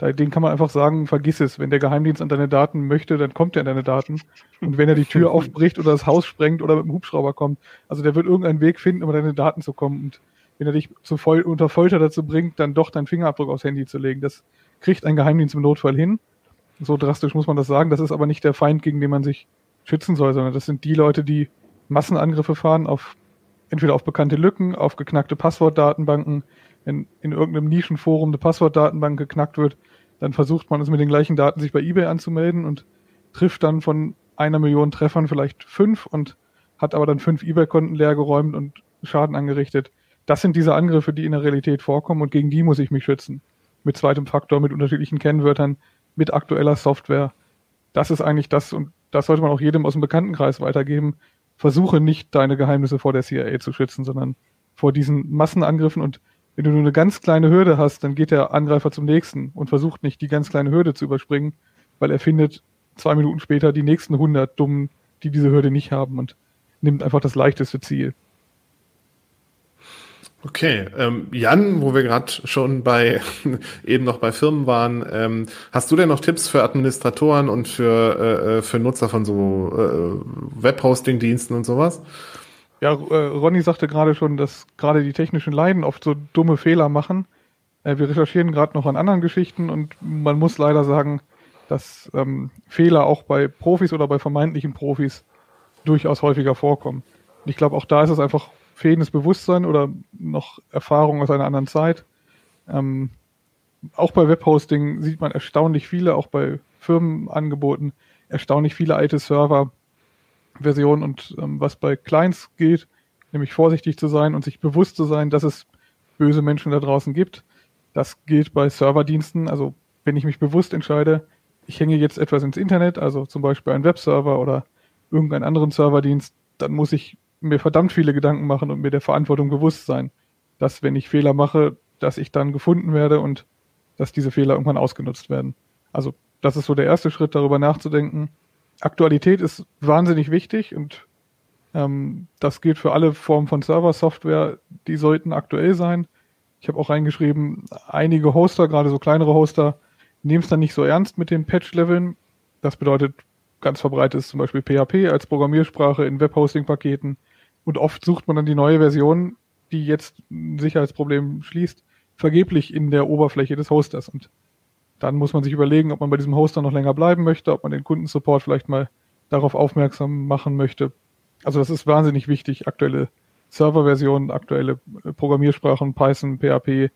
den kann man einfach sagen, vergiss es. Wenn der Geheimdienst an deine Daten möchte, dann kommt er an deine Daten. Und wenn er die Tür aufbricht oder das Haus sprengt oder mit dem Hubschrauber kommt, also der wird irgendeinen Weg finden, um an deine Daten zu kommen. Und wenn er dich zu voll, unter Folter dazu bringt, dann doch deinen Fingerabdruck aufs Handy zu legen, das kriegt ein Geheimdienst im Notfall hin. So drastisch muss man das sagen. Das ist aber nicht der Feind, gegen den man sich schützen soll, sondern das sind die Leute, die Massenangriffe fahren auf entweder auf bekannte Lücken, auf geknackte Passwortdatenbanken, wenn in irgendeinem Nischenforum eine Passwortdatenbank geknackt wird, dann versucht man es mit den gleichen Daten sich bei eBay anzumelden und trifft dann von einer Million Treffern vielleicht fünf und hat aber dann fünf eBay-Konten leergeräumt und Schaden angerichtet. Das sind diese Angriffe, die in der Realität vorkommen und gegen die muss ich mich schützen. Mit zweitem Faktor, mit unterschiedlichen Kennwörtern, mit aktueller Software. das ist eigentlich das, und das sollte man auch jedem aus dem Bekanntenkreis weitergeben. Versuche nicht, deine Geheimnisse vor der CIA zu schützen, sondern vor diesen Massenangriffen. Und wenn du nur eine ganz kleine Hürde hast, dann geht der Angreifer zum nächsten und versucht nicht, die ganz kleine Hürde zu überspringen, weil er findet zwei Minuten später die nächsten 100 Dummen, die diese Hürde nicht haben und nimmt einfach das leichteste Ziel. Okay, ähm, Jan, wo wir gerade schon bei eben noch bei Firmen waren, ähm, hast du denn noch Tipps für Administratoren und für äh, äh für Nutzer von so äh, Webhosting-Diensten und sowas? Ja, äh, Ronny sagte gerade schon, dass gerade die technischen Leiden oft so dumme Fehler machen. Äh, wir recherchieren gerade noch an anderen Geschichten und man muss leider sagen, dass ähm, Fehler auch bei Profis oder bei vermeintlichen Profis durchaus häufiger vorkommen. Ich glaube, auch da ist es einfach fehlendes Bewusstsein oder noch Erfahrung aus einer anderen Zeit. Ähm, auch bei Webhosting sieht man erstaunlich viele, auch bei Firmenangeboten, erstaunlich viele alte Server-Versionen und ähm, was bei Clients geht, nämlich vorsichtig zu sein und sich bewusst zu sein, dass es böse Menschen da draußen gibt. Das gilt bei Serverdiensten. Also wenn ich mich bewusst entscheide, ich hänge jetzt etwas ins Internet, also zum Beispiel einen Webserver oder irgendeinen anderen Serverdienst, dann muss ich mir verdammt viele Gedanken machen und mir der Verantwortung bewusst sein, dass wenn ich Fehler mache, dass ich dann gefunden werde und dass diese Fehler irgendwann ausgenutzt werden. Also das ist so der erste Schritt, darüber nachzudenken. Aktualität ist wahnsinnig wichtig und ähm, das gilt für alle Formen von Server-Software. Die sollten aktuell sein. Ich habe auch reingeschrieben, einige Hoster, gerade so kleinere Hoster, nehmen es dann nicht so ernst mit den Patch-Leveln. Das bedeutet, ganz verbreitet ist zum Beispiel PHP als Programmiersprache in Webhosting-Paketen. Und oft sucht man dann die neue Version, die jetzt ein Sicherheitsproblem schließt, vergeblich in der Oberfläche des Hosters. Und dann muss man sich überlegen, ob man bei diesem Hoster noch länger bleiben möchte, ob man den Kundensupport vielleicht mal darauf aufmerksam machen möchte. Also das ist wahnsinnig wichtig, aktuelle Serverversionen, aktuelle Programmiersprachen, Python, PHP, äh,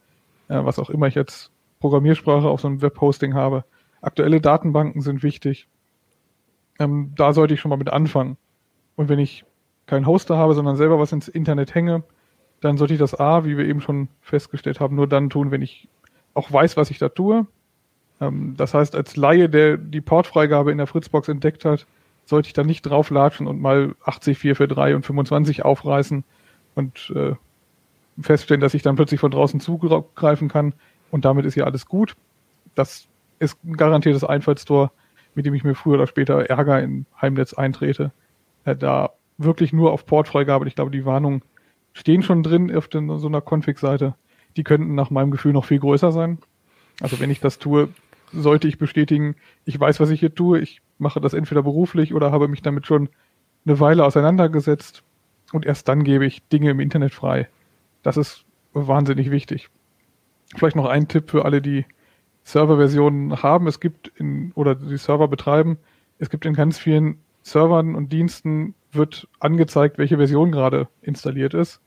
was auch immer ich jetzt Programmiersprache auf so einem Webhosting habe. Aktuelle Datenbanken sind wichtig. Ähm, da sollte ich schon mal mit anfangen. Und wenn ich keinen Hoster habe, sondern selber was ins Internet hänge, dann sollte ich das A, wie wir eben schon festgestellt haben, nur dann tun, wenn ich auch weiß, was ich da tue. Ähm, das heißt, als Laie, der die Portfreigabe in der Fritzbox entdeckt hat, sollte ich da nicht drauflatschen und mal 80, 443 und 25 aufreißen und äh, feststellen, dass ich dann plötzlich von draußen zugreifen kann und damit ist ja alles gut. Das ist ein garantiertes Einfallstor, mit dem ich mir früher oder später Ärger in Heimnetz eintrete. Äh, da wirklich nur auf Portfreigabe. Ich glaube, die Warnungen stehen schon drin auf den, so einer Config-Seite. Die könnten nach meinem Gefühl noch viel größer sein. Also wenn ich das tue, sollte ich bestätigen, ich weiß, was ich hier tue. Ich mache das entweder beruflich oder habe mich damit schon eine Weile auseinandergesetzt und erst dann gebe ich Dinge im Internet frei. Das ist wahnsinnig wichtig. Vielleicht noch ein Tipp für alle, die Serverversionen haben. Es gibt in, oder die Server betreiben. Es gibt in ganz vielen Servern und Diensten wird angezeigt, welche Version gerade installiert ist.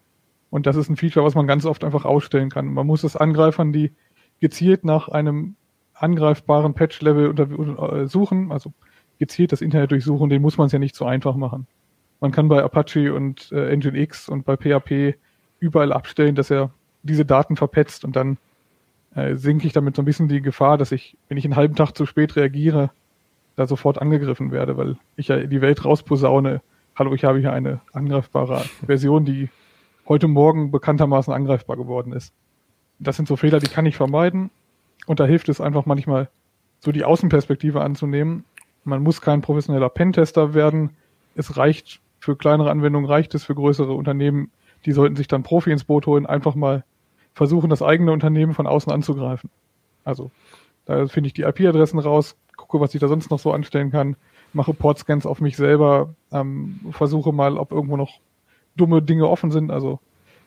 Und das ist ein Feature, was man ganz oft einfach ausstellen kann. Man muss es Angreifern, die gezielt nach einem angreifbaren Patch-Level äh, suchen, also gezielt das Internet durchsuchen, den muss man es ja nicht so einfach machen. Man kann bei Apache und äh, Nginx und bei PHP überall abstellen, dass er diese Daten verpetzt und dann äh, sinke ich damit so ein bisschen die Gefahr, dass ich, wenn ich einen halben Tag zu spät reagiere, da sofort angegriffen werde, weil ich ja die Welt rausposaune. Hallo, ich habe hier eine angreifbare Version, die heute Morgen bekanntermaßen angreifbar geworden ist. Das sind so Fehler, die kann ich vermeiden. Und da hilft es einfach manchmal, so die Außenperspektive anzunehmen. Man muss kein professioneller Pentester werden. Es reicht für kleinere Anwendungen, reicht es für größere Unternehmen. Die sollten sich dann Profi ins Boot holen, einfach mal versuchen, das eigene Unternehmen von außen anzugreifen. Also da finde ich die IP-Adressen raus, gucke, was ich da sonst noch so anstellen kann, mache Portscans auf mich selber, ähm, versuche mal, ob irgendwo noch dumme Dinge offen sind, also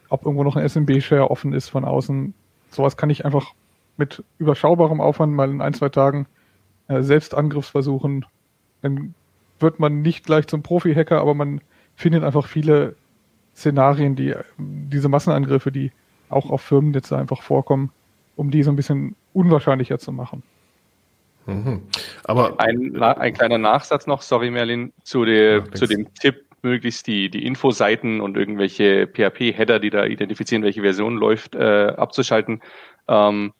ob irgendwo noch ein SMB-Share offen ist von außen. Sowas kann ich einfach mit überschaubarem Aufwand mal in ein, zwei Tagen äh, selbst Angriffsversuchen. Dann wird man nicht gleich zum Profi-Hacker, aber man findet einfach viele Szenarien, die diese Massenangriffe, die auch auf Firmennetze einfach vorkommen, um die so ein bisschen unwahrscheinlicher zu machen. Mhm. Aber ein, ein, kleiner Nachsatz noch, sorry Merlin, zu, der, ja, zu dem Tipp, möglichst die, die Infoseiten und irgendwelche PHP-Header, die da identifizieren, welche Version läuft, äh, abzuschalten. Ähm,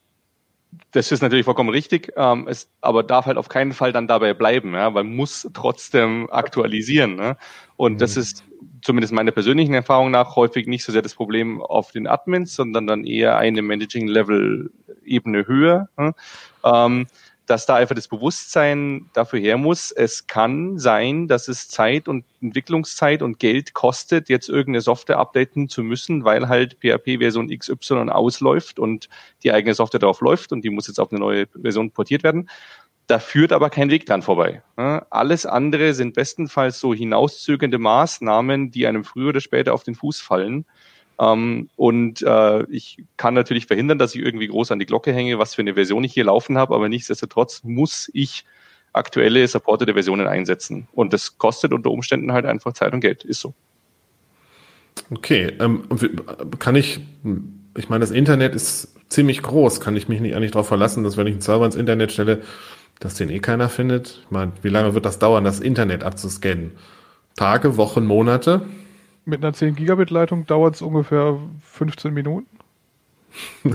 das ist natürlich vollkommen richtig, ähm, es aber darf halt auf keinen Fall dann dabei bleiben, ja, weil man muss trotzdem aktualisieren. Ne? Und mhm. das ist zumindest meiner persönlichen Erfahrung nach häufig nicht so sehr das Problem auf den Admins, sondern dann eher eine Managing-Level-Ebene höher. Ne? Ähm, dass da einfach das Bewusstsein dafür her muss, es kann sein, dass es Zeit und Entwicklungszeit und Geld kostet, jetzt irgendeine Software updaten zu müssen, weil halt PHP Version XY ausläuft und die eigene Software darauf läuft und die muss jetzt auf eine neue Version portiert werden. Da führt aber kein Weg dran vorbei. Alles andere sind bestenfalls so hinauszögernde Maßnahmen, die einem früher oder später auf den Fuß fallen. Ähm, und äh, ich kann natürlich verhindern, dass ich irgendwie groß an die Glocke hänge, was für eine Version ich hier laufen habe, aber nichtsdestotrotz muss ich aktuelle supportete Versionen einsetzen. Und das kostet unter Umständen halt einfach Zeit und Geld. Ist so. Okay, ähm, kann ich, ich meine, das Internet ist ziemlich groß. Kann ich mich nicht eigentlich darauf verlassen, dass wenn ich einen Server ins Internet stelle, dass den eh keiner findet? Ich meine, wie lange wird das dauern, das Internet abzuscannen? Tage, Wochen, Monate? Mit einer 10 Gigabit Leitung dauert es ungefähr 15 Minuten.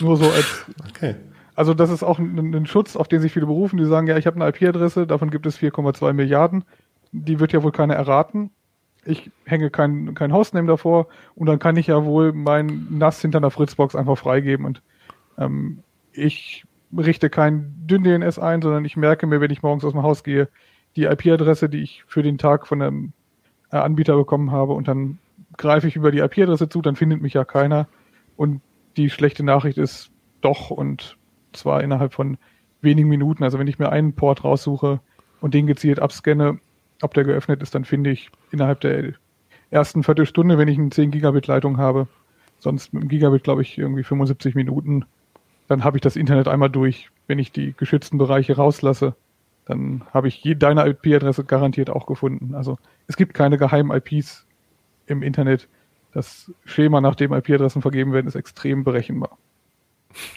Nur so als. Okay. Also das ist auch ein, ein, Schutz, auf den sich viele berufen. Die sagen, ja, ich habe eine IP-Adresse, davon gibt es 4,2 Milliarden. Die wird ja wohl keiner erraten. Ich hänge kein, kein Hostname davor und dann kann ich ja wohl mein NAS hinter einer Fritzbox einfach freigeben. Und ähm, ich richte kein dünn DNS ein, sondern ich merke mir, wenn ich morgens aus dem Haus gehe, die IP-Adresse, die ich für den Tag von einem Anbieter bekommen habe und dann greife ich über die IP-Adresse zu, dann findet mich ja keiner. Und die schlechte Nachricht ist doch und zwar innerhalb von wenigen Minuten. Also wenn ich mir einen Port raussuche und den gezielt abscanne, ob der geöffnet ist, dann finde ich innerhalb der ersten Viertelstunde, wenn ich eine 10 Gigabit Leitung habe, sonst mit einem Gigabit glaube ich irgendwie 75 Minuten, dann habe ich das Internet einmal durch. Wenn ich die geschützten Bereiche rauslasse, dann habe ich deine IP-Adresse garantiert auch gefunden. Also es gibt keine geheimen IPs im Internet. Das Schema, nach dem IP-Adressen vergeben werden, ist extrem berechenbar.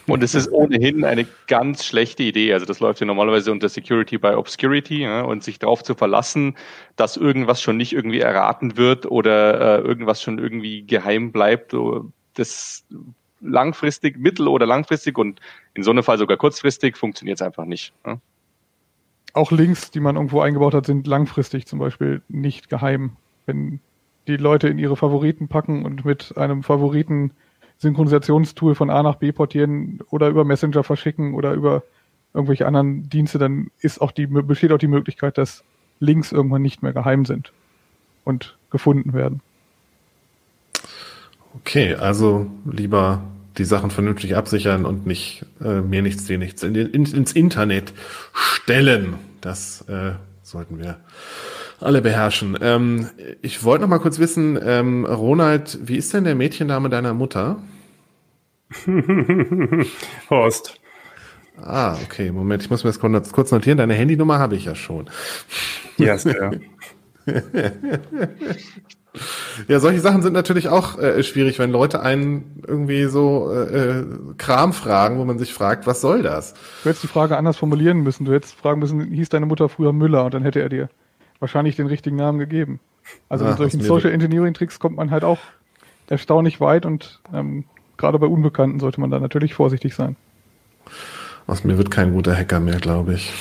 Und es ist ohnehin eine ganz schlechte Idee. Also das läuft ja normalerweise unter Security by Obscurity ja, und sich darauf zu verlassen, dass irgendwas schon nicht irgendwie erraten wird oder äh, irgendwas schon irgendwie geheim bleibt. Das langfristig, mittel- oder langfristig und in so einem Fall sogar kurzfristig funktioniert es einfach nicht. Ja auch Links, die man irgendwo eingebaut hat, sind langfristig zum Beispiel nicht geheim. Wenn die Leute in ihre Favoriten packen und mit einem Favoriten Synchronisationstool von A nach B portieren oder über Messenger verschicken oder über irgendwelche anderen Dienste, dann ist auch die, besteht auch die Möglichkeit, dass Links irgendwann nicht mehr geheim sind und gefunden werden. Okay, also lieber die Sachen vernünftig absichern und nicht äh, mir nichts, dir nichts in, in, ins Internet stellen. Das äh, sollten wir alle beherrschen. Ähm, ich wollte noch mal kurz wissen, ähm, Ronald, wie ist denn der Mädchenname deiner Mutter? Horst. Ah, okay, Moment, ich muss mir das kurz notieren. Deine Handynummer habe ich ja schon. Ja, yes, ja. Ja, solche Sachen sind natürlich auch äh, schwierig, wenn Leute einen irgendwie so äh, äh, Kram fragen, wo man sich fragt, was soll das? Du hättest die Frage anders formulieren müssen. Du hättest fragen müssen, hieß deine Mutter früher Müller? Und dann hätte er dir wahrscheinlich den richtigen Namen gegeben. Also Ach, mit solchen Social Engineering Tricks kommt man halt auch erstaunlich weit und ähm, gerade bei Unbekannten sollte man da natürlich vorsichtig sein. Aus mir wird kein guter Hacker mehr, glaube ich.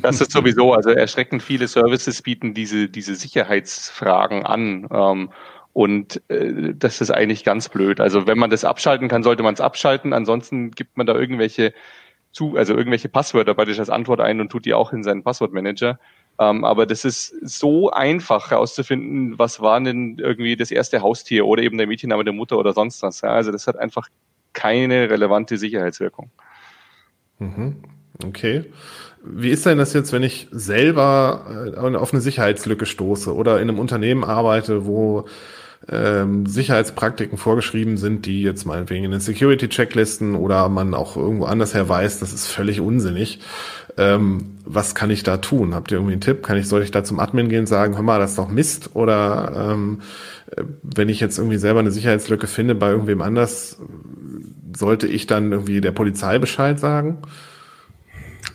Das ist sowieso, also erschreckend viele Services bieten diese, diese Sicherheitsfragen an. Ähm, und äh, das ist eigentlich ganz blöd. Also wenn man das abschalten kann, sollte man es abschalten. Ansonsten gibt man da irgendwelche zu, also irgendwelche Passwörter bei als Antwort ein und tut die auch in seinen Passwortmanager. Ähm, aber das ist so einfach herauszufinden, was war denn irgendwie das erste Haustier oder eben der Mädchenname der Mutter oder sonst was. Ja? Also das hat einfach keine relevante Sicherheitswirkung. Mhm. Okay. Wie ist denn das jetzt, wenn ich selber äh, auf eine Sicherheitslücke stoße oder in einem Unternehmen arbeite, wo ähm, Sicherheitspraktiken vorgeschrieben sind, die jetzt meinetwegen in den Security-Checklisten oder man auch irgendwo anders her weiß, das ist völlig unsinnig. Ähm, was kann ich da tun? Habt ihr irgendwie einen Tipp? Kann ich, soll ich da zum Admin gehen und sagen, hör mal, das ist doch Mist? Oder ähm, äh, wenn ich jetzt irgendwie selber eine Sicherheitslücke finde bei irgendwem anders, sollte ich dann irgendwie der Polizei Bescheid sagen?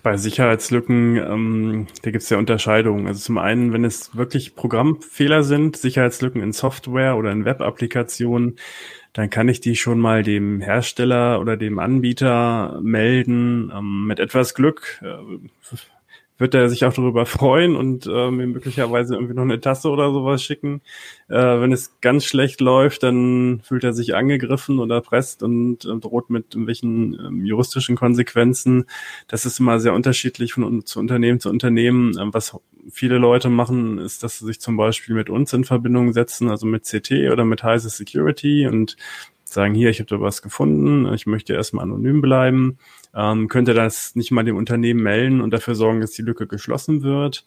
Bei Sicherheitslücken, ähm, da gibt es ja Unterscheidungen. Also zum einen, wenn es wirklich Programmfehler sind, Sicherheitslücken in Software oder in Web-Applikationen, dann kann ich die schon mal dem Hersteller oder dem Anbieter melden. Ähm, mit etwas Glück äh, wird er sich auch darüber freuen und äh, mir möglicherweise irgendwie noch eine Tasse oder sowas schicken. Äh, wenn es ganz schlecht läuft, dann fühlt er sich angegriffen oder erpresst und äh, droht mit irgendwelchen ähm, juristischen Konsequenzen. Das ist immer sehr unterschiedlich von zu Unternehmen zu Unternehmen. Ähm, was viele Leute machen, ist, dass sie sich zum Beispiel mit uns in Verbindung setzen, also mit CT oder mit Heise Security und sagen, hier, ich habe da was gefunden, ich möchte erstmal anonym bleiben ähm, könnte das nicht mal dem Unternehmen melden und dafür sorgen, dass die Lücke geschlossen wird.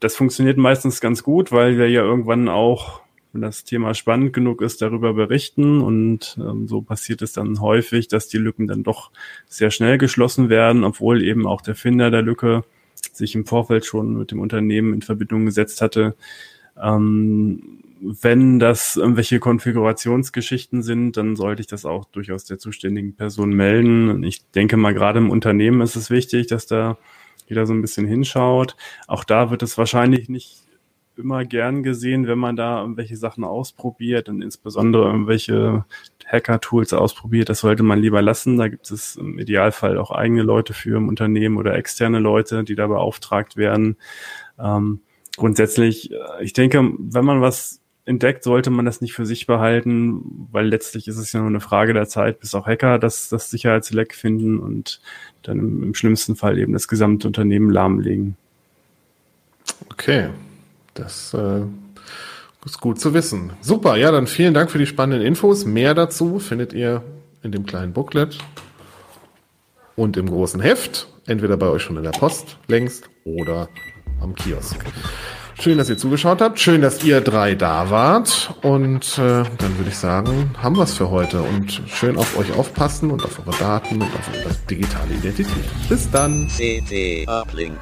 Das funktioniert meistens ganz gut, weil wir ja irgendwann auch, wenn das Thema spannend genug ist, darüber berichten. Und ähm, so passiert es dann häufig, dass die Lücken dann doch sehr schnell geschlossen werden, obwohl eben auch der Finder der Lücke sich im Vorfeld schon mit dem Unternehmen in Verbindung gesetzt hatte. Ähm, wenn das irgendwelche Konfigurationsgeschichten sind, dann sollte ich das auch durchaus der zuständigen Person melden. Ich denke mal, gerade im Unternehmen ist es wichtig, dass da jeder so ein bisschen hinschaut. Auch da wird es wahrscheinlich nicht immer gern gesehen, wenn man da irgendwelche Sachen ausprobiert und insbesondere irgendwelche Hacker-Tools ausprobiert. Das sollte man lieber lassen. Da gibt es im Idealfall auch eigene Leute für im Unternehmen oder externe Leute, die da beauftragt werden. Ähm, grundsätzlich, äh, ich denke, wenn man was entdeckt, sollte man das nicht für sich behalten, weil letztlich ist es ja nur eine Frage der Zeit, bis auch Hacker das, das Sicherheitsleck finden und dann im, im schlimmsten Fall eben das gesamte Unternehmen lahmlegen. Okay, das äh, ist gut zu wissen. Super, ja, dann vielen Dank für die spannenden Infos. Mehr dazu findet ihr in dem kleinen Booklet und im großen Heft, entweder bei euch schon in der Post längst oder am Kiosk. Schön, dass ihr zugeschaut habt. Schön, dass ihr drei da wart. Und äh, dann würde ich sagen, haben wir es für heute. Und schön auf euch aufpassen und auf eure Daten und auf eure digitale Identität. Bis dann. CT Uplink.